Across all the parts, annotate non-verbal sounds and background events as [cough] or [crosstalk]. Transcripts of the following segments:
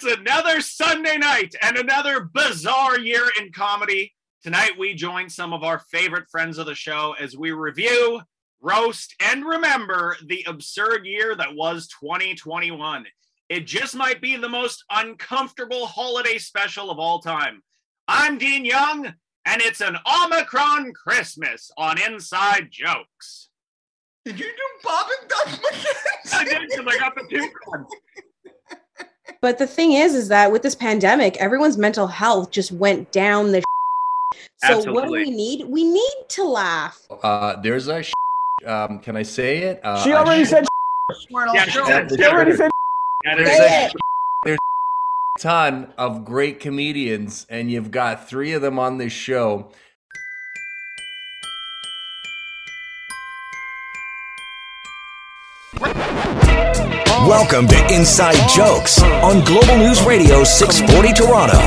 It's another Sunday night and another bizarre year in comedy. Tonight, we join some of our favorite friends of the show as we review, roast, and remember the absurd year that was 2021. It just might be the most uncomfortable holiday special of all time. I'm Dean Young, and it's an Omicron Christmas on Inside Jokes. Did you do Bob and Doug McKenzie? I did because I got the two one. But the thing is, is that with this pandemic, everyone's mental health just went down the. So what do we need? We need to laugh. Uh, there's a. Um, can I say it? Uh, She a already said Swear it Yeah, show. that's- she already said That is Say it. it. ton of great comedians, and you've got three of them on this show. Welcome to Inside Jokes on Global News Radio 640 Toronto.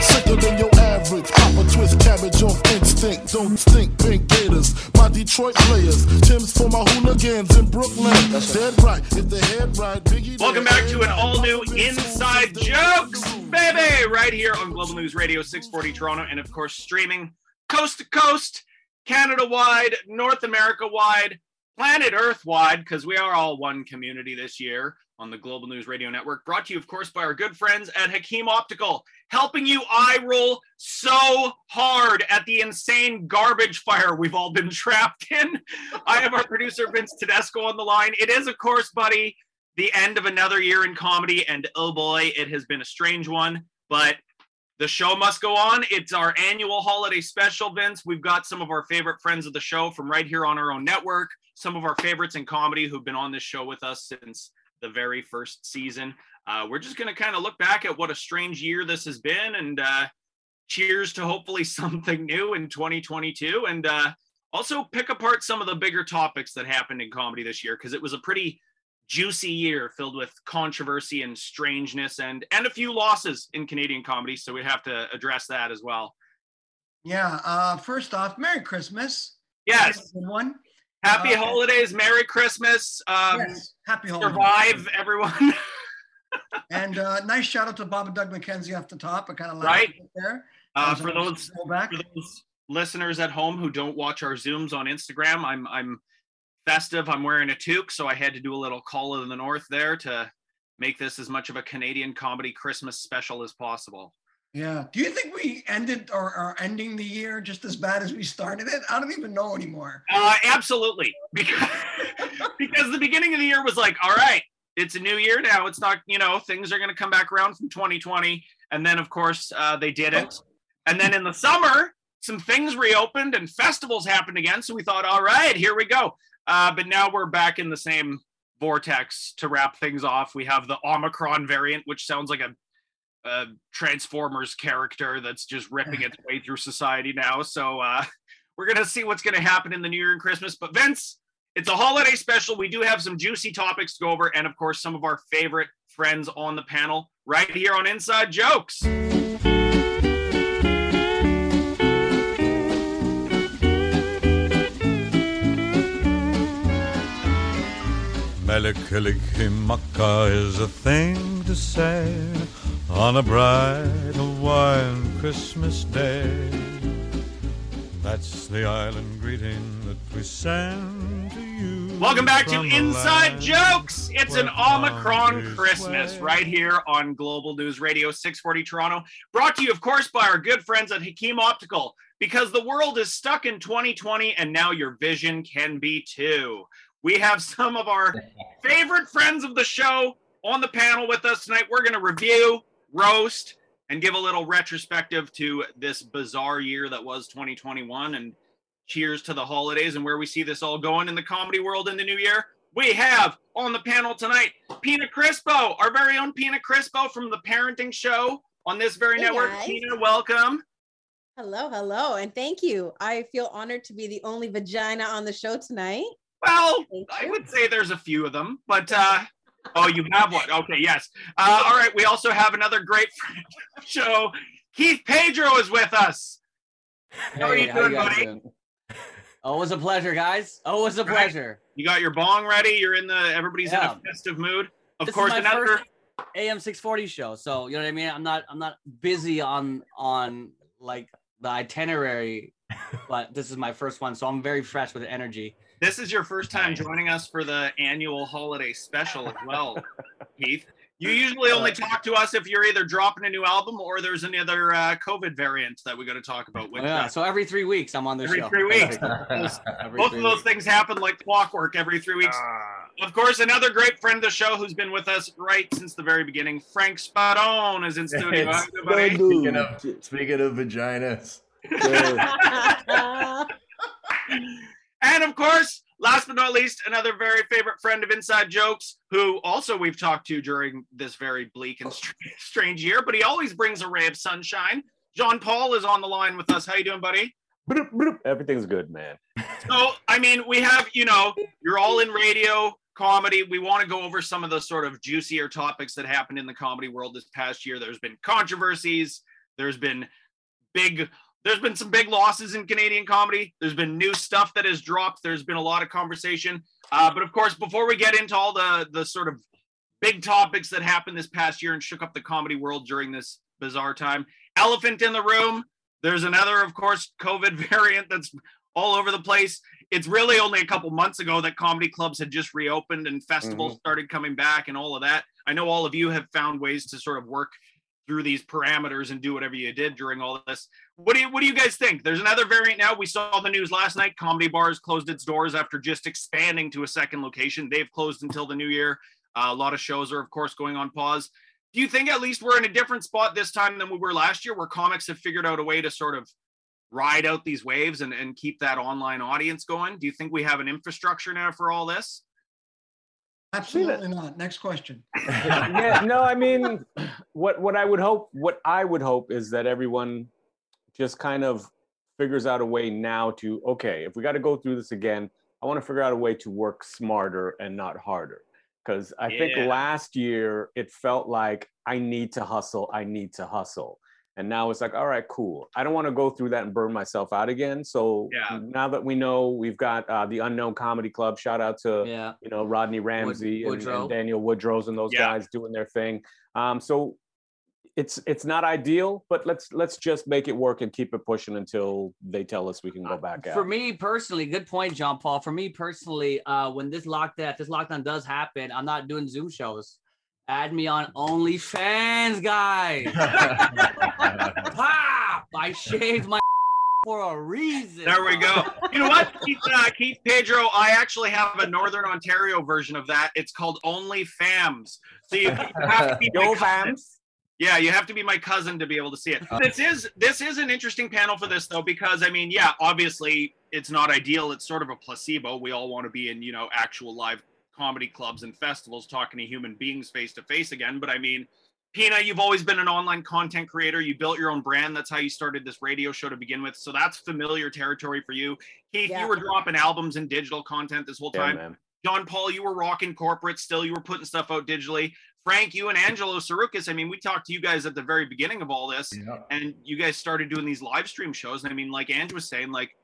Sicker than your average. Papa twist cabbage off instinct. Don't stink pink gators. My Detroit players. Tim's for my hooligans in Brooklyn. Dead right. If the head right, Biggie. Welcome back to an all new Inside Jokes, baby, right here on Global News Radio 640 Toronto, and of course, streaming coast to coast, Canada wide, North America wide, planet Earth wide, because we are all one community this year on the Global News Radio Network. Brought to you, of course, by our good friends at Hakeem Optical, helping you eye roll so hard at the insane garbage fire we've all been trapped in. I have our producer, Vince Tedesco, on the line. It is, of course, buddy, the end of another year in comedy, and oh boy, it has been a strange one, but the show must go on. It's our annual holiday special, Vince. We've got some of our favorite friends of the show from right here on our own network, some of our favorites in comedy who've been on this show with us since the very first season. Uh, we're just going to kind of look back at what a strange year this has been and uh, cheers to hopefully [laughs] something new in 2022 and uh, also pick apart some of the bigger topics that happened in comedy this year because it was a pretty juicy year filled with controversy and strangeness and and a few losses in Canadian comedy so we have to address that as well. Yeah. Uh, first off, Merry Christmas. Yes, one. Happy Uh, holidays, Merry Christmas. Um yes. Happy holidays. survive everyone. [laughs] And uh, nice shout out to Bob and Doug McKenzie off the top. I kind of Right. there. Uh, for those for those listeners at home who don't watch our zooms on Instagram, I'm I'm festive. I'm wearing a toque, so I had to do a little call of the north there to make this as much of a Canadian comedy Christmas special as possible. Yeah. Do you think we ended or are ending the year just as bad as we started it? I don't even know anymore. Uh, absolutely, because [laughs] because the beginning of the year was like, all right, it's a new year now. It's not, you know, things are going to come back around from 2020, and then of course uh, they didn't. And then in the summer, some things reopened and festivals happened again. So we thought, all right, here we go. Uh, but now we're back in the same vortex to wrap things off. We have the Omicron variant, which sounds like a, a Transformers character that's just ripping its [laughs] way through society now. So uh, [laughs] we're gonna see what's gonna happen in the New Year and Christmas. But Vince, it's a holiday special. We do have some juicy topics to go over, and of course, some of our favorite friends on the panel right here on Inside Jokes. Mele Kalikimaka is a thing to say on a bright Hawaiian Christmas day. That's the island greeting that we send to you. Welcome back to Inside Jokes. It's an Omicron Christmas sway. right here on Global News Radio 640 Toronto. Brought to you, of course, by our good friends at Hakeem Optical because the world is stuck in 2020 and now your vision can be too. We have some of our [laughs] favorite friends of the show on the panel with us tonight. We're going to review, roast, and give a little retrospective to this bizarre year that was 2021 and cheers to the holidays and where we see this all going in the comedy world in the new year. We have on the panel tonight Pina Crispo, our very own Pina Crispo from the Parenting Show on this very Hey, network. guys. Pina, welcome. Hello, hello, and thank you. I feel honored to be the only vagina on the show tonight. Well, I would say there's a few of them, but uh, oh, you have one. Okay, yes. Uh, all right, we also have another great [laughs] friend show. Keith Pedro is with us. How are you doing, guys buddy? doing? Oh, it was a pleasure, guys. Oh, it was a Right. pleasure. You got your bong ready. You're in the everybody's in a festive mood. Of This is course, another AM 640 show. So you know what I mean. I'm not I'm not busy on on like the itinerary, [laughs] but this is my first one, so I'm very fresh with energy. This is your first time joining us for the annual holiday special as well, [laughs] Keith. You usually only talk to us if you're either dropping a new album or there's another uh, COVID variant that we got to talk about. Which, yeah, uh, so every three weeks I'm on the every show. three weeks. [laughs] Every Both three of those weeks. things happen like clockwork every three weeks. Of course, another great friend of the show who's been with us right since the very beginning, Frank Spadone, is in studio. It's- Hi, everybody. Speaking of, speaking of vaginas. [laughs] And of course, last but not least, another very favorite friend of Inside Jokes, who also we've talked to during this very bleak and [laughs] strange year, but he always brings a ray of sunshine. Jean Paul is on the line with us. How you doing, buddy? Everything's good, man. [laughs] So, I mean, we have, you know, you're all in radio, comedy. We want to go over some of the sort of juicier topics that happened in the comedy world this past year. There's been controversies, there's been big there's been some big losses in Canadian comedy. There's been new stuff that has dropped. There's been a lot of conversation. Uh, but of course, before we get into all the the sort of big topics that happened this past year and shook up the comedy world during this bizarre time, elephant in the room. There's another, of course, COVID [laughs] variant that's all over the place. It's really only a couple months ago that comedy clubs had just reopened and festivals started coming back and all of that. I know all of you have found ways to sort of work through these parameters and do whatever you did during all this. What do you what do you guys think? There's another variant now. We saw the news last night. Comedy bars closed its doors after just expanding to a second location. They've closed until the new year. Uh, a lot of shows are, of course, going on pause. Do you think at least we're in a different spot this time than we were last year, where comics have figured out a way to sort of ride out these waves and, and keep that online audience going? Do you think we have an infrastructure now for all this? Absolutely not. Next question. [laughs] yeah, no, I mean, what what I would hope, what I would hope is that everyone just kind of figures out a way now to okay, if we got to go through this again, I want to figure out a way to work smarter and not harder. Because I think last year it felt like I need to hustle, I need to hustle. And now it's like, all right, cool. I don't want to go through that and burn myself out again. So Yeah. now that we know we've got uh, the Unknown Comedy Club, shout out to Yeah. you know Rodney Ramsey and, and Daniel Woodrows and those Yeah. guys doing their thing. Um, so it's it's not ideal, but let's let's just make it work and keep it pushing until they tell us we can go back out. For me personally, good point, Jean Paul. For me personally, uh, when this lockdown, this lockdown does happen, I'm not doing Zoom shows. Add me on OnlyFans, guys. [laughs] Pop! I shaved my [laughs] for a reason. There we go. You know what, Keith, uh, Keith Pedro? I actually have a Northern Ontario version of that. It's called Only Fams. So you, you have to [laughs] be my fams. Yeah, you have to be my cousin to be able to see it. This is this is an interesting panel for this though, because I mean, yeah, obviously it's not ideal. It's sort of a placebo. We all want to be in you know actual live comedy clubs and festivals talking to human beings face to face again. But I mean, Pina, you've always been an online content creator. You built your own brand. That's how you started this radio show to begin with. So that's familiar territory for you. Keith, Yeah. you were dropping albums and digital content this whole time. man. Jean Paul, you were rocking corporate still. You were putting stuff out digitally. Frank, you and Angelo Tsarouchas. I mean, we talked to you guys at the very beginning of all this, Yeah. and you guys started doing these live stream shows. And I mean, like Andrew was saying, like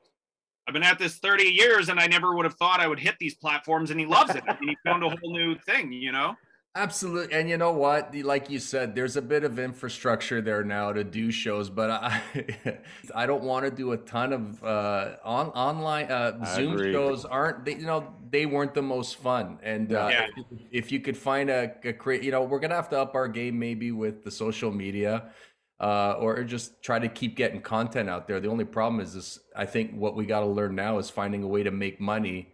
I've been at this 30 years, and I never would have thought I would hit these platforms. And he loves it. I mean, he found a whole new thing, you know. Absolutely. And you know what? Like you said, there's a bit of infrastructure there now to do shows, but I [laughs] I don't want to do a ton of uh on online uh Zoom agree. shows aren't they you know they weren't the most fun. And uh Yeah. if, if you could find a, a create you know, we're going to have to up our game maybe with the social media uh or just try to keep getting content out there. The only problem is this I think what we got to learn now is finding a way to make money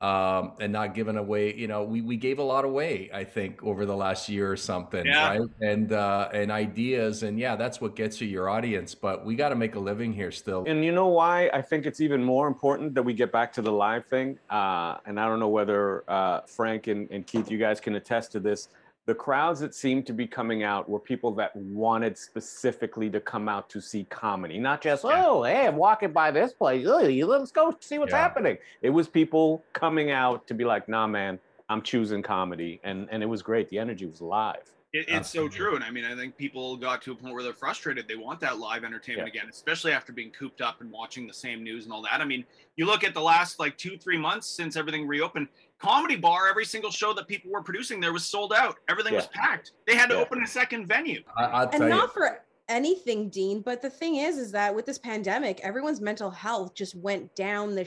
um, and not giving away. You know, we, we gave a lot away, I think, over the last year or something, Yeah. right? And uh, and ideas, and yeah, that's what gets you your audience. But we got to make a living here still. And you know why I think it's even more important that we get back to the live thing. Uh, and I don't know whether uh, Frank and, and Keith, you guys can attest to this. The crowds that seemed to be coming out were people that wanted specifically to come out to see comedy, not just Yeah. oh, hey, I'm walking by this place. Oh, let's go see what's Yeah. happening. It was people coming out to be like, nah, man, I'm choosing comedy, and and it was great. The energy was live. It, it's so true, and I mean, I think people got to a point where they're frustrated. They want that live entertainment again, especially after being cooped up and watching the same news and all that. I mean, you look at the last like two, three months since everything reopened. Comedy Bar, every single show that people were producing there was sold out. Everything was packed. They had to Yeah. open a second venue. I, I'll tell and you. not for anything dean but the thing is is that with this pandemic everyone's mental health just went down the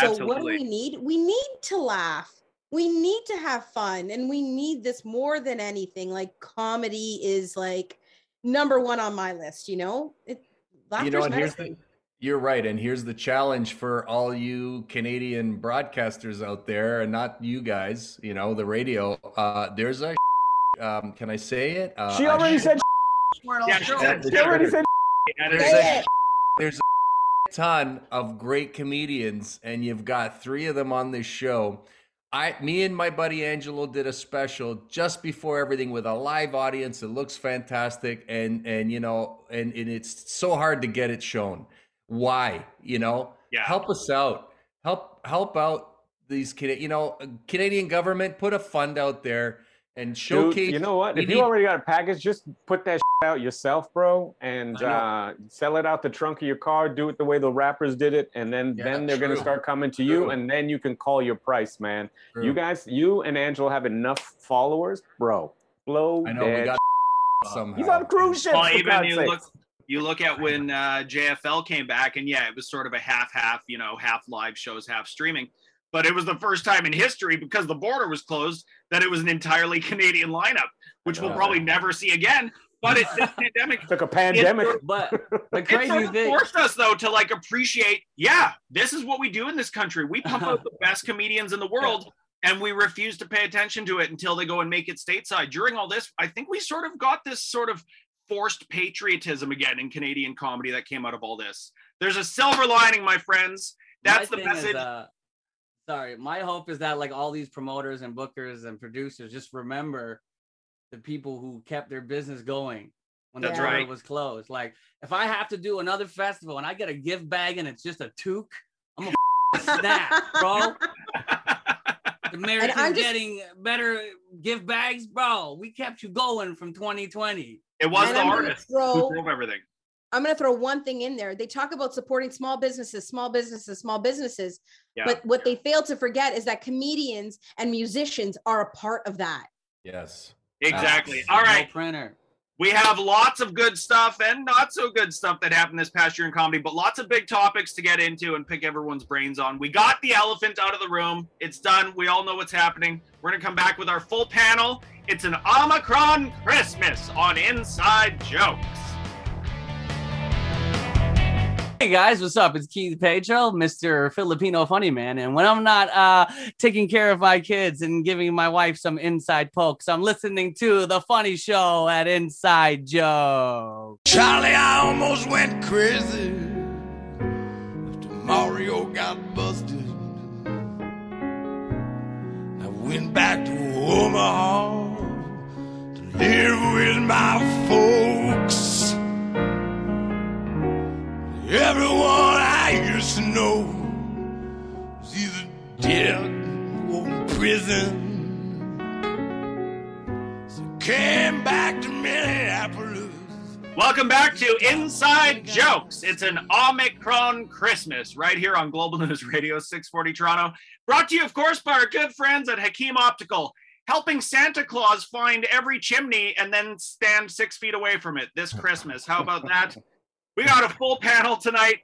so what do we need we need to laugh we need to have fun and we need this more than anything like comedy is like number one on my list you know it you know, laughter's and here's medicine. the you're right, and here's the challenge for all you Canadian broadcasters out there, and not you guys. You know, the radio. Uh, there's a. [laughs] Um, can I say it? Uh, She already sh- said. [laughs] Swear it all Yeah, show. She already said. And it There's a, [laughs] there's a ton of great comedians, and you've got three of them on this show. I, me and my buddy Angelo did a special just before everything with a live audience. It looks fantastic, and and you know, and, and it's so hard to get it shown. Why? You know, Yeah. help us out. Help help out these Cana- you know Canadian government. Put a fund out there and Dude, you know what? If you need- already got a package, just put that out yourself, bro, and uh, sell it out the trunk of your car. Do it the way the rappers did it, and then Yeah, then they're gonna start coming to you, True. and then you can call your price, man. True. You guys, you and Angelo have enough followers, bro. Blow I know we got sh- somehow. He's on cruise ships. Well, for even God's you sakes. look, you look at when uh, JFL came back, and yeah, it was sort of a half-half, you know, half live shows, half streaming. But it was the first time in history, because the border was closed, that it was an entirely Canadian lineup, which we'll probably never see again. But it, this [laughs] pandemic Took a pandemic. But [laughs] the it crazy sort of thing, forced us though to like appreciate, yeah, this is what we do in this country. We pump [laughs] out the best comedians in the world. And we refuse to pay attention to it until they go and make it stateside. During all this, I think we sort of got this sort of forced patriotism again in Canadian comedy that came out of all this. There's a silver lining, my friends. That's my the message. Is, uh, sorry, my hope is that like all these promoters and bookers and producers just remember the people who kept their business going when the That's border right. was closed. Like if I have to do another festival and I get a gift bag and it's just a toque, I'm a [laughs] snap, bro. [laughs] Americans I'm just- getting better gift bags, bro. We kept you going from 2020. it was And the I'm artist throw- who drove everything. I'm going to throw one thing in there they talk about supporting small businesses small businesses small businesses Yeah. but what they fail to forget is that comedians and musicians are a part of that Yes. Exactly. All No printer. We have lots of good stuff and not so good stuff that happened this past year in comedy, but lots of big topics to get into and pick everyone's brains on. We got the elephant out of the room. It's done. We all know what's happening. We're going to come back with our full panel. It's an Omicron Christmas on Inside Jokes. Hey guys, what's up? It's Keith Pedro, Mr. Filipino Funny Man. And when I'm not uh, taking care of my kids and giving my wife some inside pokes, I'm listening to The Funny Show at Inside Joe. Charlie, I almost went crazy after Mario got busted. I went back to Omaha Welcome back to Inside Jokes. It's an Omicron Christmas right here on Global [laughs] News Radio 640 Toronto. Brought to you, of course, by our good friends at Hakeem Optical, helping Santa Claus find every chimney and then stand six feet away from it this Christmas. How about that? We got a full panel tonight.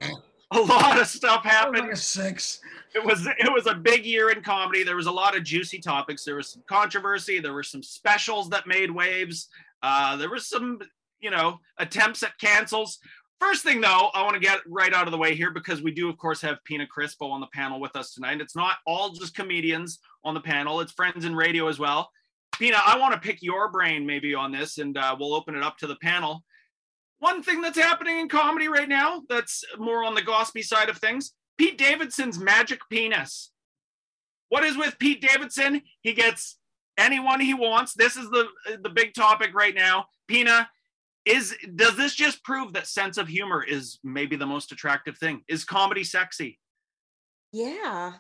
A lot of stuff was like happened. six. It was it was a big year in comedy. There was a lot of juicy topics. There was some controversy. There were some specials that made waves. Uh, there was some, you know, attempts at cancels. First thing though, I want to get right out of the way here because we do, of course, have Pina Crispo on the panel with us tonight. It's not all just comedians on the panel; it's friends in radio as well. Pina, I want to pick your brain maybe on this, and uh, we'll open it up to the panel. One thing that's happening in comedy right now that's more on the gossipy side of things Pete Davidson's magic penis. What is with Pete Davidson? He gets anyone he wants. This is the the big topic right now. Pina, is does this just prove that sense of humor is maybe the most attractive thing? Is comedy sexy? Yeah.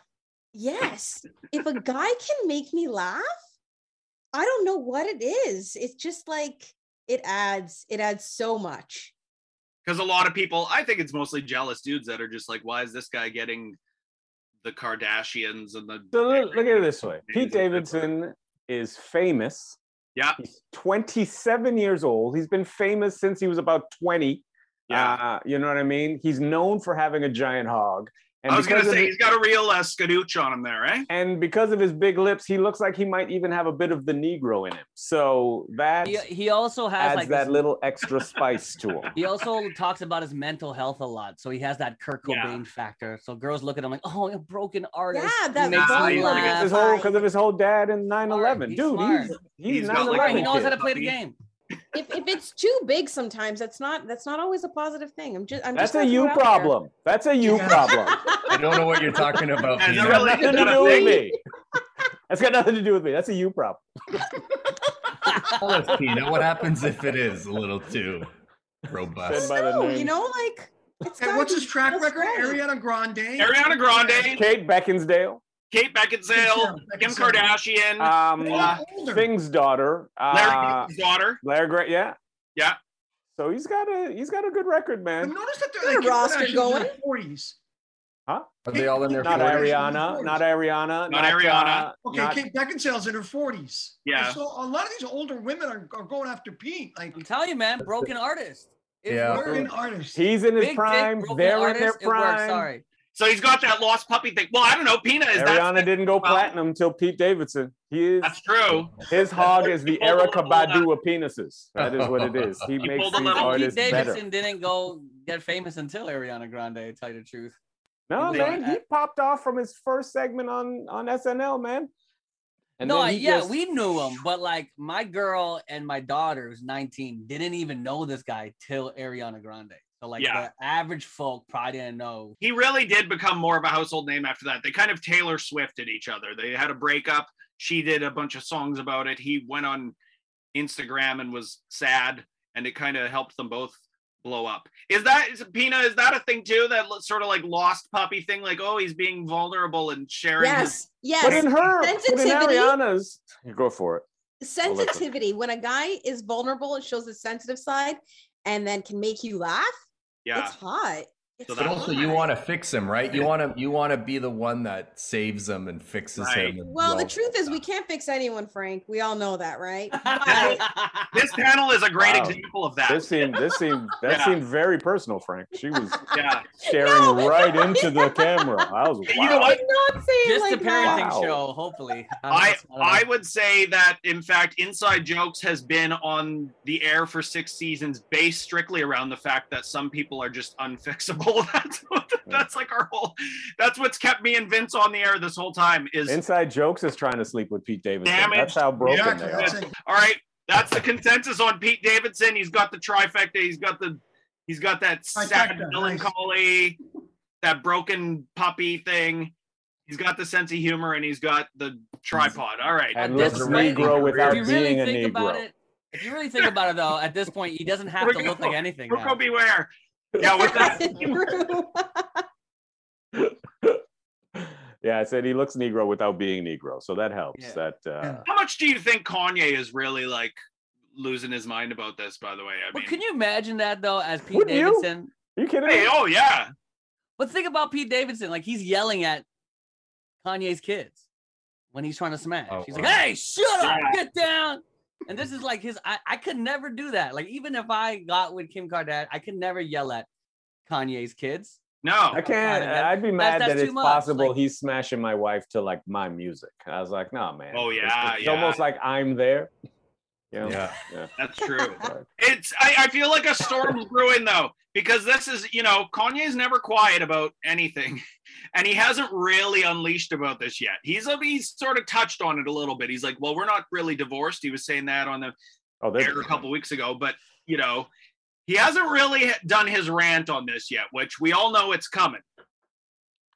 Yes. [laughs] if a guy can make me laugh, I don't know what it is. It's just like it adds it adds so much. Because a lot of people, I think it's mostly jealous dudes that are just like, why is this guy getting the Kardashians and the So look, look at it this way: Pete Davidson is famous. Yeah. He's 27 years old. He's been famous since he was about 20. Yeah. Uh, you know what I mean? He's known for having a giant hog. And I was gonna say it- he's got a real uh, skadooch on him there, eh? and because of his big lips, he looks like he might even have a bit of the Negro in him. So that He, he also has adds like that this- little extra spice to him. [laughs] He also talks about his mental health a lot, so he has that Kurt Yeah. Cobain factor. So girls look at him like, "Oh, a broken artist." Yeah, He that makes Ah, me he's vulnerable like laugh. His whole because of his whole dad and 9/11. he's Dude, smart. he's he's, He's got, like, he knows how to play the game. If if it's too big sometimes that's not that's not always a positive thing. I'm just I'm That's just a gonna you throw it there. problem. That's a you Yeah. [laughs] problem. I don't know what you're talking about. Has it really- nothing to that a do with thing? me. That's got nothing to do with me. That's a you problem. Tell us, Peanut, what happens if it is a little too robust? By the No, you know, like it's Hey, what's be his track record? right. Ariana Grande. Ariana Grande, Kate Beckinsale, Kate Beckinsale, Kim Kardashian, um, Yeah, older. Thing's daughter, Larry uh, David's daughter. Larry Gray. Yeah, Yeah. So he's got a he's got a good record, But man. notice that they're a like roster in going. their 40s. Huh? Are they all in their Not 40s? Ariana, not Ariana, Not Ariana. uh, Okay, not- Kate Beckinsale's in her 40s. Yeah. So a lot of these older women are, are going after Pete. Like, I'm telling you, man, broken artist. It Yeah. broken artists. he's in his Big prime. broken They're in their prime. Sorry. So he's got that lost puppy thing. Well, I don't know. Pina is Ariana that. didn't go well- platinum until Pete Davidson. He is That's true. his hog is the He pulled a Erica little, Badu of penises. That is what it is. He [laughs] He makes pulled a these little- Pete Davidson better. didn't go get famous until Ariana Grande. Tell you the truth. No, They- man, he popped off from his first segment on on SNL, man. And no, I, yeah, just- we knew him, but like my girl and my daughter, who's 19, didn't even know this guy till Ariana Grande. So like Yeah. the average folk probably didn't know. He really did become more of a household name after that. They kind of Taylor Swifted each other. They had a breakup. She did a bunch of songs about it. He went on Instagram and was sad, and it kind of helped them both blow up. Is that is, Pina? Is that a thing too? That sort of like lost puppy thing? Like, oh, he's being vulnerable and sharing. his- Yes, yes. But in her, but in Ariana's, you go for it. sensitivity when a guy is vulnerable and shows his sensitive side and then can make you laugh yeah. it's hot So But that's- also, you want to fix him, right? You want to you want to be the one that saves him and fixes Right. him. and well the truth is we can't fix anyone frank we all know that right [laughs] This panel is a great Wow. example of that. This seemed this seemed that Yeah. seemed very personal, Frank. She was [laughs] yeah. staring No, right no, into the camera. I was [laughs] You know wow. what? Not saying Just like a parenting Wow. show, hopefully. I. I would say that in fact Inside Jokes has been on the air for six seasons based strictly around the fact that some people are just unfixable. [laughs] That's that's like our whole that's what's kept me and Vince on the air this whole time is Inside Jokes is trying to sleep with Pete Davidson. Damn. That's how broken Yeah, they are. all right. That's the consensus on Pete Davidson. He's got the trifecta. He's got the he's got that sad Trifecta, nice. melancholy, that broken puppy thing. He's got the sense of humor and he's got the tripod. All right. And At looks this point, Negro without really being a Negro. if you really think about it though, at this point, he doesn't have to look like anything. Ruko now. beware. Yeah, with that [laughs] [laughs] yeah, I said he looks Negro without being Negro, so that helps. Yeah. That uh, How much do you think Kanye is really like losing his mind about this? By the way, I But mean, can you imagine that though, as Pete Wouldn't you? Davidson? Are you kidding hey, me? oh yeah, But think about Pete Davidson, like he's yelling at Kanye's kids when he's trying to smash. Oh, he's wow. like, "Hey, shut up, Yeah. get down." And this is like his. I, I could never do that. Like even if I got with Kim Kardashian, I could never yell at Kanye's kids. no, I can't. That- I'd be mad that's that it's much, possible like- he's smashing my wife to like my music. I was like, no, man. Oh, yeah, it's, yeah. almost like I'm there. You know? Yeah. yeah. that's true. [laughs] It's I, I feel like a storm's brewing though because this is you know Kanye's never quiet about anything, [laughs] and he hasn't really unleashed about this yet. He's a, he's sort of touched on it a little bit. He's like, well, we're not really divorced. He was saying that on the Oh, air a couple weeks ago, but you know, he hasn't really done his rant on this yet, which we all know it's coming.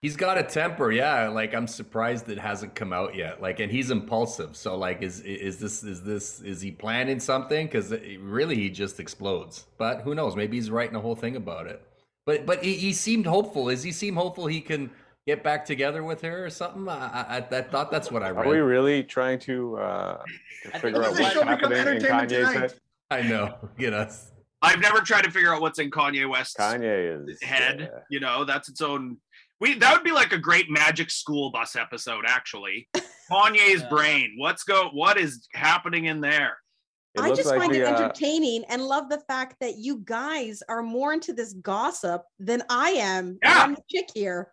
He's got a temper, yeah. Like I'm surprised it hasn't come out yet. Like, and he's impulsive. So, like, is is this is this is he planning something? Because uh, really, he just explodes. But who knows? Maybe he's writing a whole thing about it. But but he, he seemed hopeful. Is he seem hopeful he can get back together with her or something? I, I, I thought that's what I read. Are we really trying to, uh, figure out what's happening in Kanye's head? I know. Get us. I've never tried to figure out what's in Kanye West's Kanye is head. yeah. You know, that's its own. We that would be like a great Magic School Bus episode, actually. [laughs] Kanye's Yeah. brain. What's go? What is happening in there? It I just like find it the, uh, entertaining and love the fact that you guys are more into this gossip than I am. Yeah. I'm the chick here.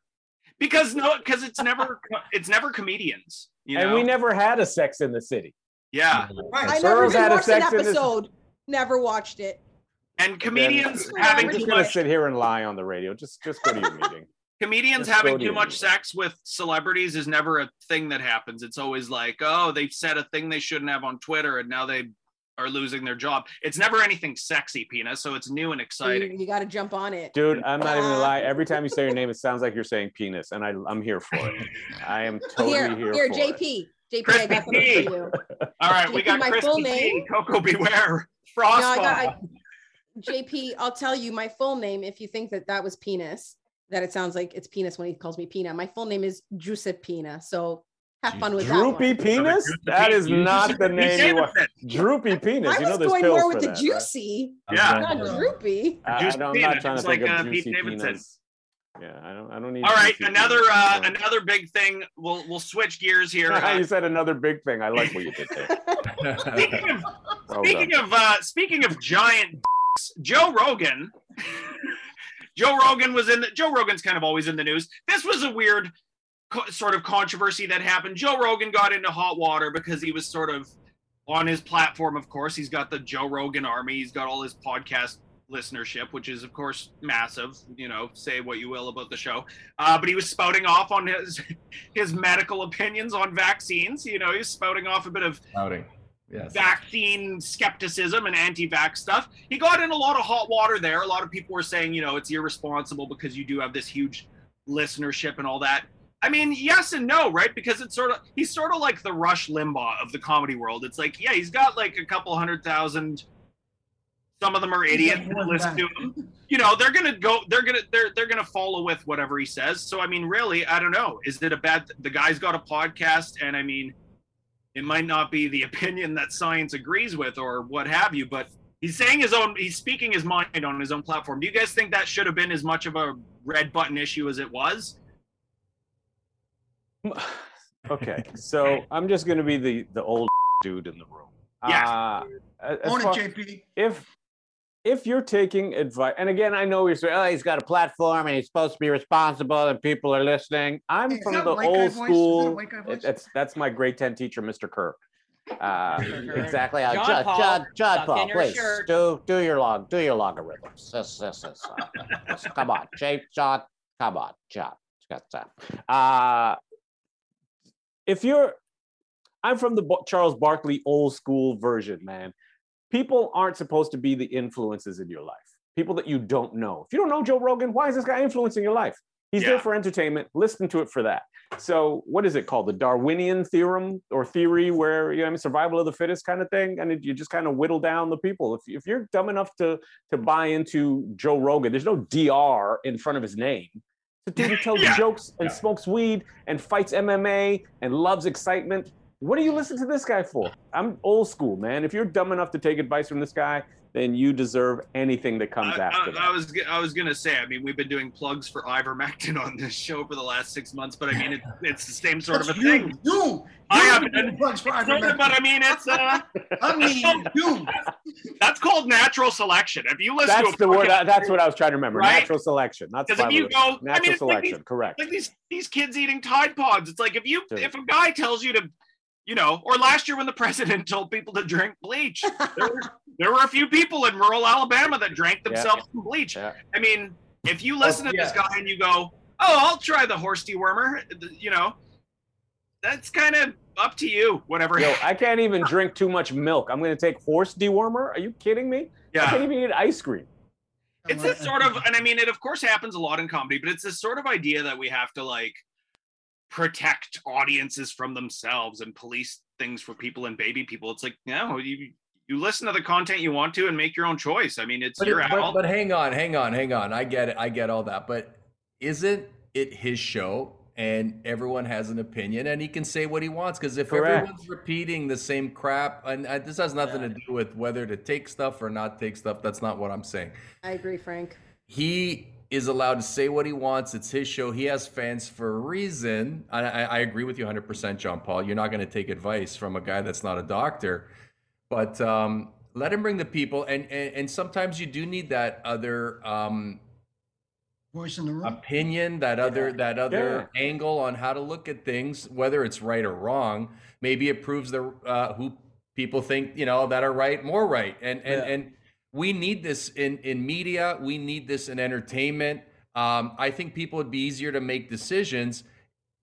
Because no, because it's never it's never comedians. You know. and we never had a Sex in the City. yeah, Right. I never Burroughs did had a watch an sex in this- episode. Never watched it. and comedians Then- having I'm too gonna much sit here and lie on the radio. Just just go to your meeting. [laughs] comedians Just having to too your much meeting. sex with celebrities is never a thing that happens. It's always like, oh, they've said a thing they shouldn't have on Twitter, and now they are losing their job. It's never anything sexy, Pina. So it's new and exciting. you, exciting. got to jump on it. Dude, I'm not even gonna lie. Every time you say your name, it sounds like you're saying penis, and I, I'm here for it. I am [laughs] totally here, here, here, for JP. it. JP, Crispy I got something T. for you. All right, we got my Crispy full T, name? Coco Beware, No, I got, I, JP, I'll tell you my full name if you think that that was penis, that it sounds like it's penis when he calls me Pina. My full name is Giuseppina. So have fun with Droopy that penis? That is not the name you want. Droopy penis. I You know was there's going pills more with the that, right? juicy, Yeah. not droopy. I, I Juicy don't, I'm not trying to just think like, of uh, juicy Pete Davidson. penis. Yeah, I don't. I don't need. All right, another penis. uh, No. another big thing. We'll we'll switch gears here. [laughs] Uh, you said another big thing. I like what you did there. [laughs] speaking of [laughs] Well speaking of uh, speaking of giant, dicks, Joe Rogan. Joe Rogan was in. The, Joe Rogan's kind of always in the news. This was a weird co- sort of controversy that happened. Joe Rogan got into hot water because he was sort of on his platform. Of course, he's got the Joe Rogan army. He's got all his podcast listenership, which is of course massive. You know, say what you will about the show, uh, but he was spouting off on his [laughs] his medical opinions on vaccines. You know, he's spouting off a bit of Outing. Yes. vaccine skepticism and anti-vax stuff. He got in a lot of hot water there. A lot of people were saying, you know, it's irresponsible because you do have this huge listenership and all that. I mean, yes and no, right? Because it's sort of he's sort of like the Rush Limbaugh of the comedy world. It's like, yeah, he's got like a couple hundred thousand. Some of them are idiots that listen to him. You know, they're gonna go. They're gonna they're they're gonna follow with whatever he says. So I mean, really, I don't know. Is it a bad? The guy's got a podcast, and I mean, it might not be the [laughs] opinion that science agrees with or what have you, but he's saying his own, he's speaking his mind on his own platform. Do you guys think that should have been as much of a red button issue as it was? [sighs] Okay, so I'm just gonna be the the old [laughs] dude in the room. Yeah. Uh, as Own it, far- JP. if if you're taking advice, and again, I know you're saying, oh, he's got a platform and he's supposed to be responsible and people are listening. I'm Is from the old voice? That school. it- that's that's my grade ten teacher, Mr. Kerr. Uh, [laughs] exactly. Uh, John Judd, Paul, Judd, Judd Paul, please shirt. do do your log, do your logarithms. This, this is. Uh, this- come on, Jay, John. Come on, John. Got that. Uh, if you're, I'm from the Charles Barkley old school version, man. People aren't supposed to be the influences in your life. People that you don't know. If you don't know Joe Rogan, why is this guy influencing your life? He's there for entertainment. Listen to it for that. So, what is it called? The Darwinian theorem or theory, where you know, I mean, survival of the fittest kind of thing, and it- you just kind of whittle down the people. If, if you're dumb enough to to buy into Joe Rogan, there's no Dr. in front of his name. It's a dude who tells Yeah. jokes and smokes weed and fights MMA and loves excitement. What do you listen to this guy for? I'm old school, man. If you're dumb enough to take advice from this guy, then you deserve anything that comes I, after I- that. I was g- I was gonna say. I mean, we've been doing plugs for ivermectin on this show for the last six months, but I mean, it, it's the same sort of a That's thing. You, you, I have- have been plugs for ivermectin. but I mean, it's uh, [laughs] I mean, you. [laughs] that's called natural selection. If you listen That's to a the word. podcast- That's what I was trying to remember. Right? Natural selection, not Because if you survival. go, I Natural mean, it's like selection, these, correct. like these these kids eating Tide Pods. It's like if you Dude. if a guy tells you to, you know, or last year when the [laughs] president told people to drink bleach, [laughs] there were, there were a few people in rural Alabama that drank Yeah. themselves some bleach. Yeah. I mean, if you oh, listen to this guy and you go, "Oh, I'll try the horse dewormer," you know, that's kind of up to you. Whatever. Yo, [laughs] I can't even drink too much milk. I'm going to take horse dewormer. Are you kidding me? Yeah. I can't even eat ice cream. it's this sort of and i mean it of course happens a lot in comedy but it's this sort of idea that we have to like protect audiences from themselves and police things for people and baby people it's like no you you listen to the content you want to and make your own choice i mean it's But, your it- but, but hang on, hang on, hang on. I get it. I get all that. But isn't it his show? and everyone has an opinion and he can say what he wants because if Correct. everyone's repeating the same crap and uh, this has nothing to do with whether to take stuff or not take stuff that's not what i'm saying I agree, Frank. he is allowed to say what he wants. It's his show. He has fans for a reason. I, I, I agree with you 100% jean paul. You're not going to take advice from a guy that's not a doctor. But um, let him bring the people and, and and sometimes you do need that other um, Voice in the room. opinion, that other that other angle on how to look at things, whether it's right or wrong. Maybe it proves the uh, who people think you know that are right more right, and and Yeah. and we need this in in media. We need this in entertainment. Um, I think people would be easier to make decisions.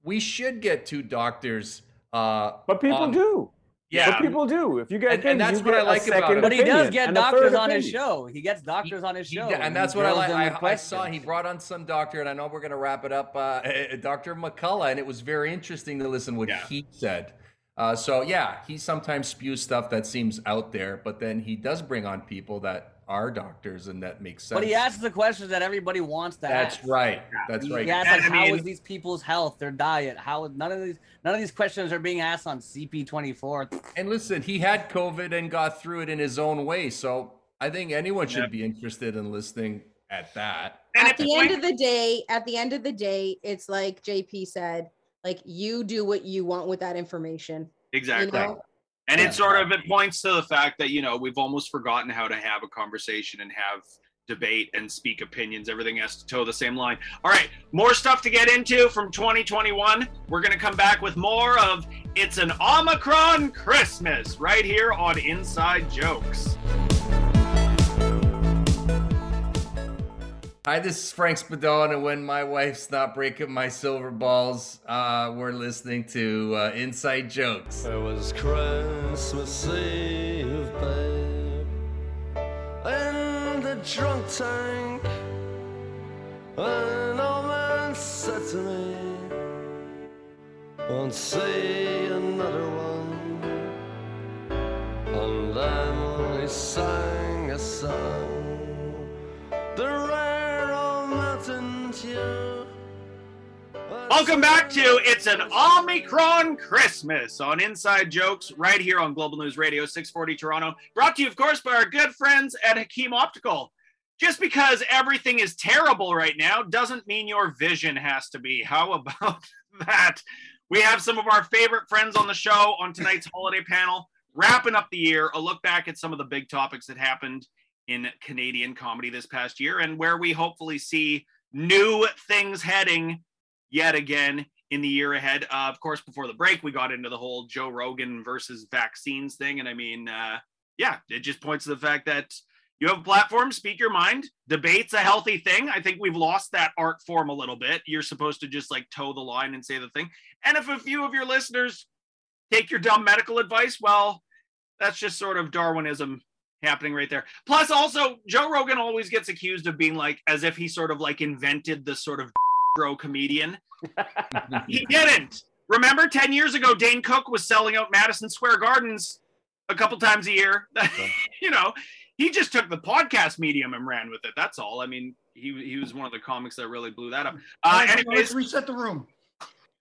We should get two doctors. Uh, But people on- do. Yeah, But people do. If you get And- kids, and that's you what get I a like about second it. But he does get doctors third on his show. He gets doctors on his show. d- and that's what I like. I, I saw he brought on some doctor, and I know we're going to wrap it up. Uh, [laughs] Dr. McCullough, and it was very interesting to listen what Yeah. he said. Uh, so yeah, he sometimes spews stuff that seems out there, but then he does bring on people that are doctors, and that makes sense. But he asks the questions that everybody wants to That's ask. right. That's He right. asks And like, I mean- is these people's health, their diet? How none of these none of these questions are being asked on CP24. And listen, he had COVID and got through it in his own way. So I think anyone should Yep. be interested in listening at that. And at the it's end of the day, at the end of the day, it's like JP said, like you do what you want with that information. exactly. You know? And Yeah. it sort of it points to the fact that you know we've almost forgotten how to have a conversation and have debate and speak opinions. Everything has to toe the same line. All right, more stuff to get into from 2021. We're gonna come back with more of it's an Omicron Christmas right here on Inside Jokes. Hi, this is Frank Spadone, and when my wife's not breaking my silver balls, uh, we're listening to uh, Inside Jokes. It was Christmas Eve, babe, in the drunk tank. An old man said to me, Won't see another one. And then he sang a song, the Welcome back to It's an Omicron Christmas on Inside Jokes right here on Global News Radio 640 Toronto. Brought to you, of course, by our good friends at Hakeem Optical. Just because everything is terrible right now doesn't mean your vision has to be. How about [laughs] that? We have some of our favorite friends on the show on tonight's [laughs] holiday panel, wrapping up the year, a look back at some of the big topics that happened in Canadian comedy this past year and where we hopefully see new things heading yet again in the year ahead. Uh, of course, before the break, we got into the whole Joe Rogan versus vaccines thing. And I mean, uh, yeah, it just points to the fact that you have a platform, speak your mind. Debate's a healthy thing. I think we've lost that art form a little bit. You're supposed to just like toe the line and say the thing. And if a few of your listeners take your dumb medical advice, well, that's just sort of Darwinism happening right there. Plus, also, Joe Rogan always gets accused of being like, as if he sort of like invented the sort of [laughs] bro comedian. [laughs] he didn't. Remember 10 years ago, Dane Cook was selling out Madison Square Gardens a couple times a year. [laughs] you know, he just took the podcast medium and ran with it. That's all. I mean, he, he was one of the comics that really blew that up. Uh, anyways, let's reset the room.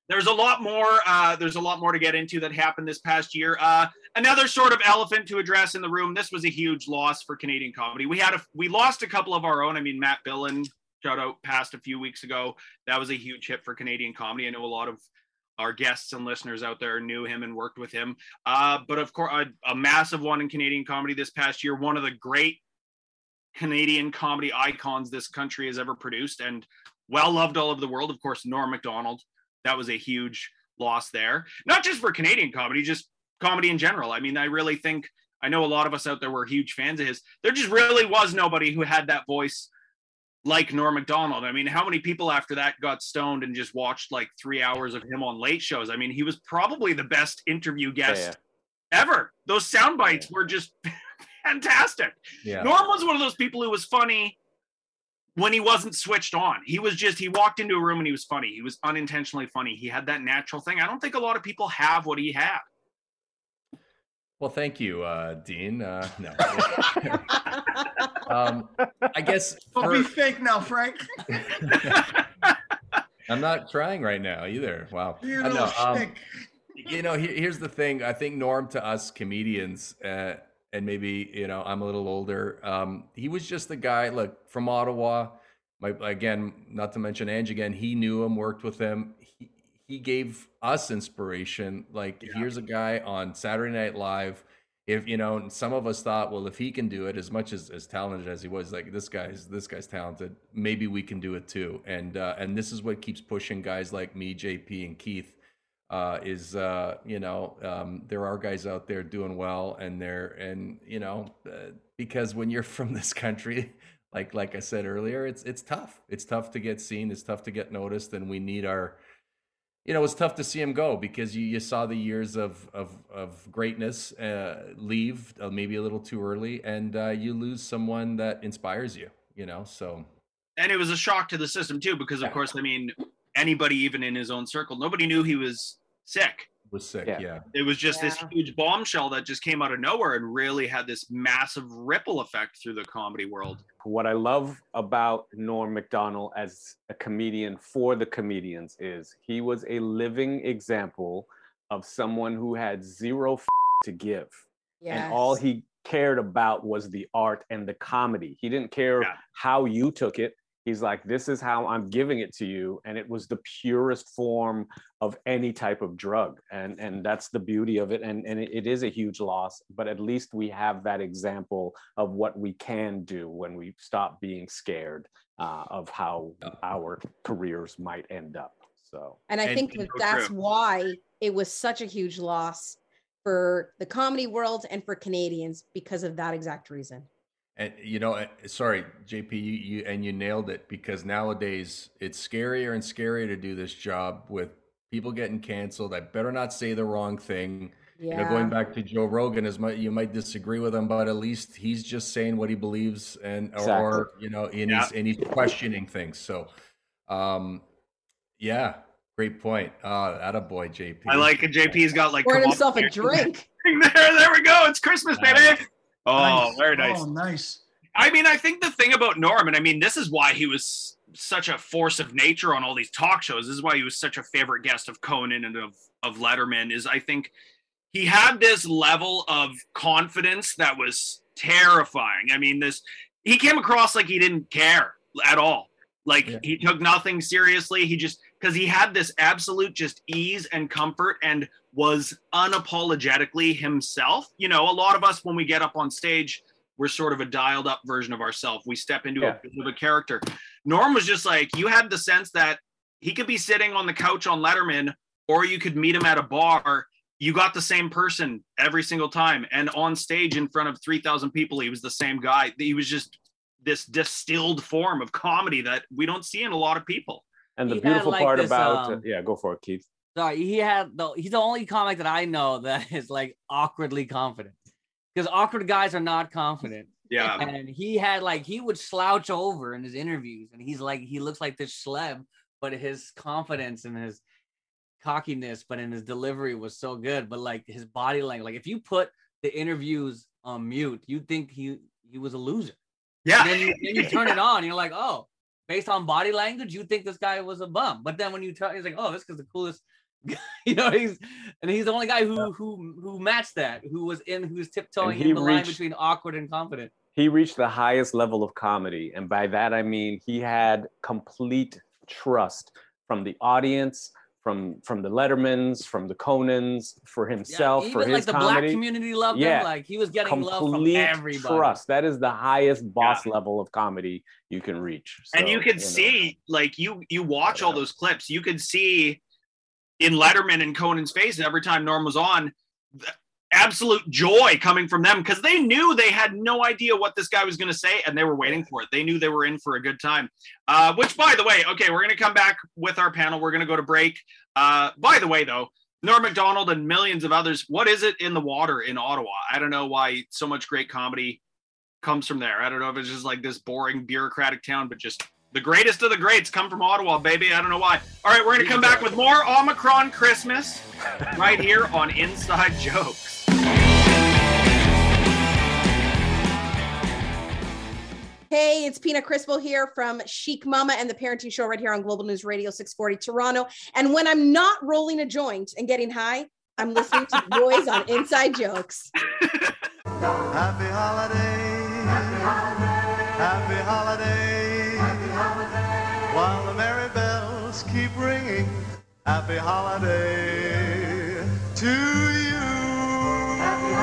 there's a lot more uh, there's a lot more to get into that happened this past year uh, another sort of elephant to address in the room. This was a huge loss for canadian comedy. We had a we lost a couple of our own. I mean matt billon shout out passed a few weeks ago. That was a huge hit for canadian comedy. I know a lot of our guests and listeners out there knew him and worked with him. Uh, but of course a, a massive one in canadian comedy this past year. One of the great canadian comedy icons this country has ever produced and well loved all over the world. Of course norm macdonald. That was a huge loss there. Not just for Canadian comedy, just comedy in general. I mean, I really think I know a lot of us out there were huge fans of his. There just really was nobody who had that voice like Norm Macdonald. I mean, how many people after that got stoned and just watched like three hours of him on late shows? I mean, he was probably the best interview guest ever. Those sound bites were just [laughs] fantastic. Yeah. Norm was one of those people who was funny when he wasn't switched on. He was just he walked into a room and he was funny. He was unintentionally funny. He had that natural thing. I don't think a lot of people have what he had. Well, thank you, uh, Dean. Uh, [laughs] no. [laughs] um, I guess Don't for- be fake now, Frank. [laughs] I'm not trying right now either. Wow. You I know, know, um, you know, here, here's the thing. I think Norm to us comedians, uh, and maybe you know, I'm a little older. Um, he was just the guy. Look from Ottawa. My again, not to mention Ange again. He knew him, worked with him. He, gave us inspiration. Like here's a guy on Saturday Night Live. If you know, some of us thought, well, if he can do it, as much as as talented as he was, like this guy's this guy's talented. Maybe we can do it too. And uh, and this is what keeps pushing guys like me, JP, and Keith uh, is uh, you know um, there are guys out there doing well and they're and you know uh, because when you're [laughs] from this country like like I said earlier it's it's tough it's tough to get seen it's tough to get noticed and we need our you know it's tough to see him go because you, you saw the years of of, of greatness uh, leave uh, maybe a little too early and uh, you lose someone that inspires you you know so. And it was a shock to the system too because of course i mean anybody even in his own circle nobody knew he was sick was sick Yeah. yeah, it was just this huge bombshell that just came out of nowhere and really had this massive ripple effect through the comedy world what I love about Norm MacDonald as a comedian for the comedians is he was a living example of someone who had zero f- to give. And all he cared about was the art and the comedy. He didn't care Yeah. how you took it. He's like, this is how I'm giving it to you. And it was the purest form of any type of drug. And, and that's the beauty of it. And, and it, it is a huge loss, but at least we have that example of what we can do when we stop being scared uh, of how our careers might end up. So, And I And- think that so that's true. why it was such a huge loss for the comedy world and for Canadians because of that exact reason. And you know, uh, sorry, JP, you, you and you nailed it because nowadays it's scarier and scarier to do this job with people getting canceled. I better not say the wrong thing. Yeah. You know, going back to Joe Rogan, as much you might disagree with him, but at least he's just saying what he believes, and or, or you know, and he's and he's questioning things. So, um, yeah, great point. Uh, boy, JP. i like it jp's got like Poured himself a drink. [laughs] there there we go it's christmas baby oh Nice. very nice Oh, nice. I mean, I think the thing about Norm, and I mean, this is why he was such a force of nature on all these talk shows. This is why he was such a favorite guest of Conan and of of Letterman. Is I think he had this level of confidence that was terrifying. I mean, this he came across like he didn't care at all. Like Yeah. he took nothing seriously. He just because he had this absolute just ease and comfort and was unapologetically himself. You know, a lot of us when we get up on stage, we're sort of a dialed up version of ourselves. We step into Yeah. a bit of a character. Norm was just like you had the sense that he could be sitting on the couch on Letterman, or you could meet him at a bar. You got the same person every single time, and on stage in front of three thousand people, he was the same guy. He was just this distilled form of comedy that we don't see in a lot of people. and the He beautiful like, part this, about, um, yeah, go for it, Keith. Sorry, he had the he's the only comic that I know that [laughs] is like awkwardly confident. Because awkward guys are not confident. Yeah, And he had like he would slouch over in his interviews and he's like he looks like this schleb, but his confidence and his cockiness, but in his delivery was so good. But like his body language, like if you put the interviews on mute, you'd think he he was a loser. yeah. And then you, then you turn it [laughs] on, you're like, oh, based on body language, you think this guy was a bum. But then when you tell, he's like, oh, this is the coolest. Guy." [laughs] you know, he's and he's the only guy who who who matched that, who was in, who's tiptoeing in the line between awkward and confident. he reached the highest level of comedy and by that i mean he had complete trust from the audience from from the lettermans from the conans for himself yeah, for even his like the black community loved Yeah. him. Like he was getting love from complete everybody. trust that is the highest boss level of comedy you can reach and So, you could know. see like you you watch all those clips you can see in letterman and conan's face and every time norm was on the absolute joy coming from them because they knew they had no idea what this guy was going to say and they were waiting for it. They knew they were in for a good time. Uh, which by the way okay we're going to come back with our panel. We're going to go to break. Uh, by the way though norm macdonald and millions of others what is it in the water in ottawa? I don't know why so much great comedy comes from there. I don't know if it's just like this boring bureaucratic town, but just the greatest of the greats come from Ottawa, baby. I don't know why. All right, we're going to come back with more Omicron Christmas right here on Inside Jokes. Hey Hey, it's Pina Crispo here from Chic Mamma and the Parenting Show right here on Global News Radio 640 Toronto. And when I'm not rolling a joint and getting high, I'm listening to the boys on Inside Jokes. [laughs] Happy holiday. Happy holiday. While the merry bells keep ringing. Happy holiday to you. Happy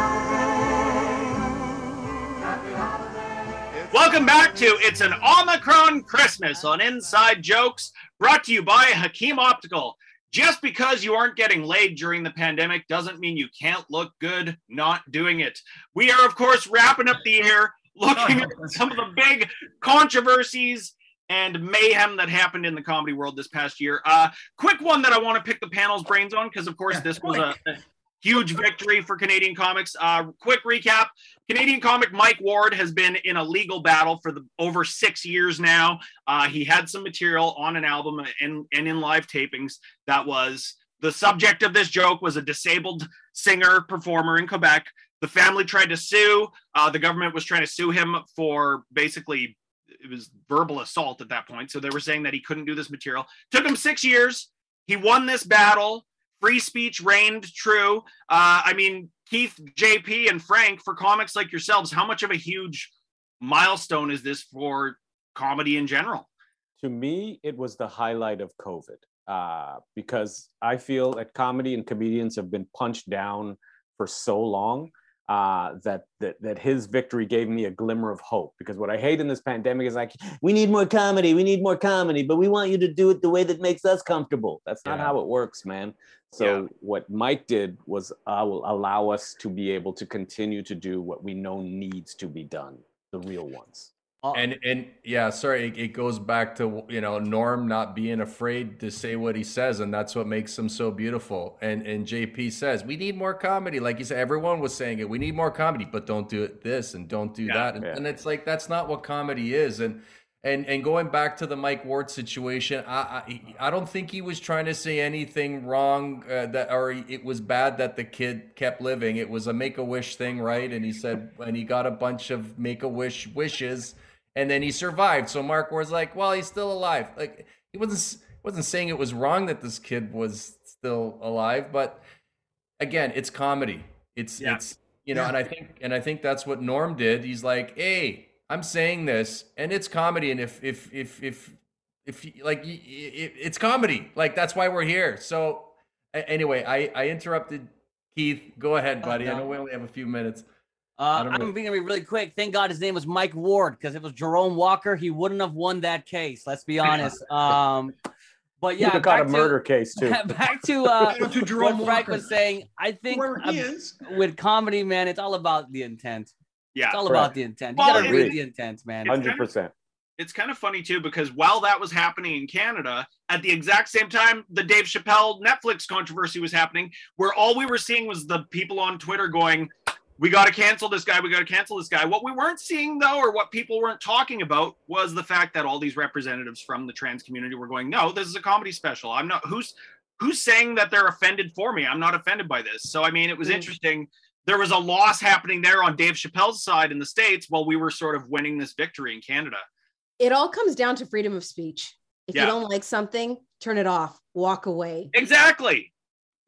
holiday. Welcome back to It's an Omicron Christmas on Inside Jokes, brought to you by Hakim Optical. Just because you aren't getting laid during the pandemic doesn't mean you can't look good not doing it. We are, of course, wrapping up the year looking at some of the big controversies and mayhem that happened in the comedy world this past year. Uh, quick one that I want to pick the panel's brains on because, of course, this was a, a huge victory for Canadian comics. Uh, quick recap: Canadian comic Mike Ward has been in a legal battle for the over six years now. Uh, he had some material on an album and, and in live tapings that was the subject of this joke was a disabled singer performer in Quebec. The family tried to sue. Uh, the government was trying to sue him for basically it was verbal assault at that point. So they were saying that he couldn't do this material. Took him six years. He won this battle free speech reigned true. Uh, I mean, Keith, JP, and Frank, for comics like yourselves, how much of a huge milestone is this for comedy in general? To me, it was the highlight of COVID uh, because I feel that comedy and comedians have been punched down for so long uh, that that that his victory gave me a glimmer of hope. Because what I hate in this pandemic is like, we need more comedy, we need more comedy, but we want you to do it the way that makes us comfortable. That's not Yeah. how it works, man. So Yeah. what Mike did was uh, will allow us to be able to continue to do what we know needs to be done, the real ones. And and yeah sorry it, it goes back to you know norm not being afraid to say what he says and that's what makes him so beautiful and and jp says we need more comedy like you said everyone was saying it we need more comedy but don't do it this and don't do Yeah, that and, yeah. and it's like that's not what comedy is and and and going back to the Mike Ward situation, I I, I don't think he was trying to say anything wrong uh, that or it was bad that the kid kept living. It was a make a wish thing, right? And he said and he got a bunch of make a wish wishes, and then he survived. So Mark Ward's like, well, he's still alive. Like he wasn't wasn't saying it was wrong that this kid was still alive, but again, it's comedy. It's Yeah. it's you know, Yeah. and I think and I think that's what Norm did. He's like, hey, I'm saying this, and it's comedy, and if if if if if like y- y- it, it's comedy, like that's why we're here. So anyway, I I interrupted Keith. Go ahead, oh, buddy. I no. know we only have a few minutes. Uh, I'm being gonna be really quick. Thank God his name was Mike Ward because if it was Jerome Walker, he wouldn't have won that case. Let's be honest. Um, but yeah, could have a back to- murder case too. [laughs] back to [laughs] uh, to Jerome what Frank Walker. was saying. I think he uh, is. with comedy, man, it's all about the intent. Yeah. It's all Correct. about the intent. Well, you gotta read the intent, man. Hundred percent. it's kind of funny too because while that was happening in Canada, at the exact same time, the Dave Chappelle Netflix controversy was happening, where all we were seeing was the people on Twitter going, "We got to cancel this guy. We got to cancel this guy." What we weren't seeing though, or what people weren't talking about, was the fact that all these representatives from the trans community were going, "No, this is a comedy special. I'm not who's." Who's saying that they're offended for me? I'm not offended by this. So, I mean, it was Mm. interesting. There was a loss happening there on Dave Chappelle's side in the States while we were sort of winning this victory in Canada. It all comes down to freedom of speech. If Yeah. you don't like something, turn it off, walk away. Exactly.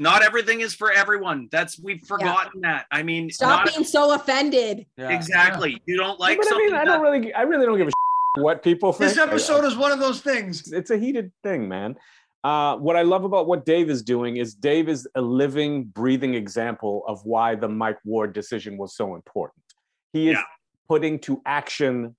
Not everything is for everyone. That's we've forgotten that. I mean, Stop not- being so offended. Yeah. exactly. You don't like but I something. mean, I don't really, I really don't give a what people think. This I- episode is one of those things. it's a heated thing, man. Uh, what I love about what Dave is doing is Dave is a living, breathing example of why the Mike Ward decision was so important. He is Yeah. putting to action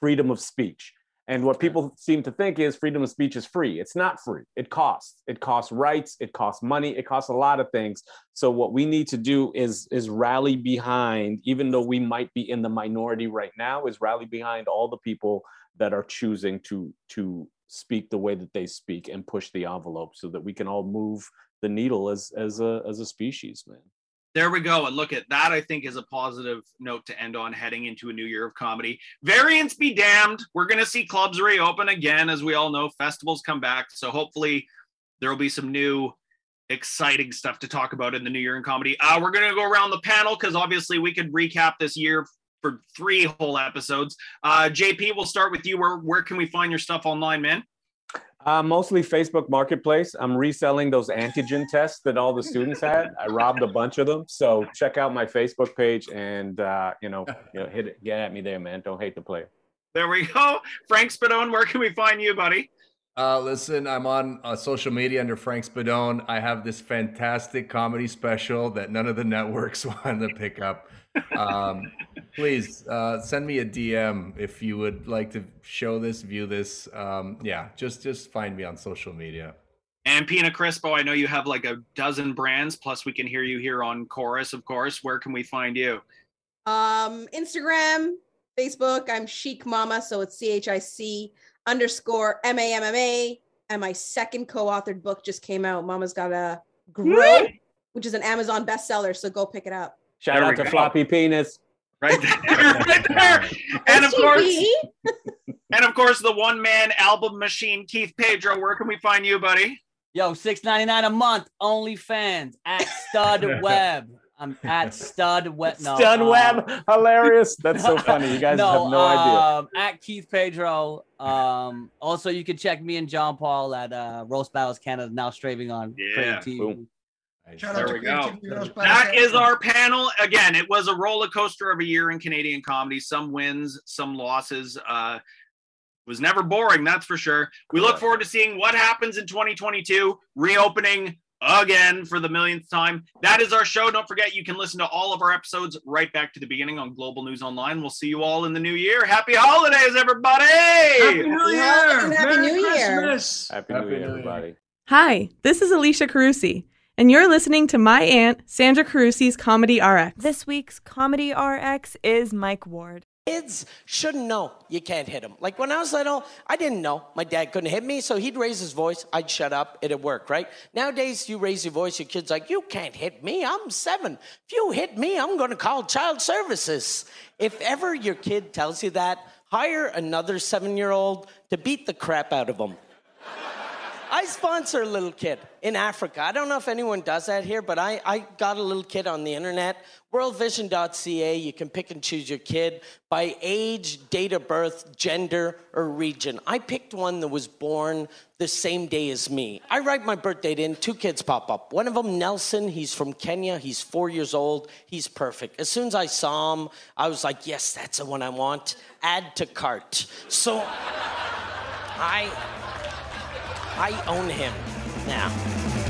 freedom of speech. And what people seem to think is freedom of speech is free. It's not free. It costs. It costs rights. It costs money. It costs a lot of things. So what we need to do is is rally behind, even though we might be in the minority right now, is rally behind all the people that are choosing to to speak the way that they speak and push the envelope so that we can all move the needle as as a as a species, man. There we go. And look at that, I think is a positive note to end on heading into a new year of comedy. Variants be damned. We're going to see clubs reopen again. As we all know, festivals come back. So hopefully there will be some new exciting stuff to talk about in the new year in comedy. Uh, we're going to go around the panel because obviously we could recap this year for three whole episodes. Uh, JP, we'll start with you. Where where can we find your stuff online, man? Uh, mostly Facebook Marketplace. I'm reselling those antigen tests that all the students had. I robbed a bunch of them. So check out my Facebook page and uh, you know, [laughs] you know, hit it, get at me there, man. Don't hate the player. There we go. Frank Spadone, where can we find you, buddy? Uh, listen, I'm on uh, social media under Frank Spadone. I have this fantastic comedy special that none of the networks [laughs] wanted to pick up. Um, please uh, send me a DM if you would like to show this, view this. Um, yeah, just just find me on social media. And Pina Crispo, I know you have like a dozen brands. Plus, we can hear you here on Corus, of course. Where can we find you? Um, Instagram, Facebook. I'm Chic Mamma, so it's C H I C underscore M A M M A. And my second co-authored book just came out. Mama's got a grow, which is an Amazon bestseller. So go pick it up. Shout There out to go. Floppy Penis. Right there, [laughs] right there. And of course, and of course, the one man album machine, Keith Pedro. Where can we find you, buddy? Yo, six ninety nine a month. OnlyFans at Stud [laughs] Web. I'm at Stud Web. No, Stud um, Web, hilarious. That's so [laughs] funny. You guys have no idea. um, At Keith Pedro. Um, also, you can check me and Jean Paul at uh, Roast Battles Canada, now streaming on Yeah, Crave TV. boom. Shout There to we go. Crave TV Roast Battle That Canada. is our panel. Again, it was a roller coaster of a year in Canadian comedy. Some wins, some losses. Uh, was never boring, that's for sure. We look forward to seeing what happens in 2022, reopening again for the millionth time. That is our show. Don't forget, you can listen to all of our episodes right back to the beginning on Global News Online. We'll see you all in the new year. Happy holidays, everybody! Happy New Year! holidays and Happy Merry New Year. Christmas! Happy, Happy New Year. everybody. Hi, this is Alicia Carusi, and you're listening to my aunt, Sandra Carusi's Comedy RX. This week's Comedy RX is Mike Ward. Kids shouldn't know you can't hit them. Like when I was little, I didn't know my dad couldn't hit me, so he'd raise his voice, I'd shut up, it'd work, right? Nowadays, you raise your voice, your kid's like, You can't hit me, I'm seven. If you hit me, I'm gonna call child services. If ever your kid tells you that, hire another seven year old to beat the crap out of them. I sponsor a little kid in Africa. I don't know if anyone does that here, but I, I got a little kid on the internet. Worldvision.ca. You can pick and choose your kid by age, date of birth, gender, or region. I picked one that was born the same day as me. I write my birth date in, two kids pop up. One of them, Nelson, he's from Kenya. He's four years old. He's perfect. As soon as I saw him, I was like, yes, that's the one I want. Add to cart. So I. I own him now.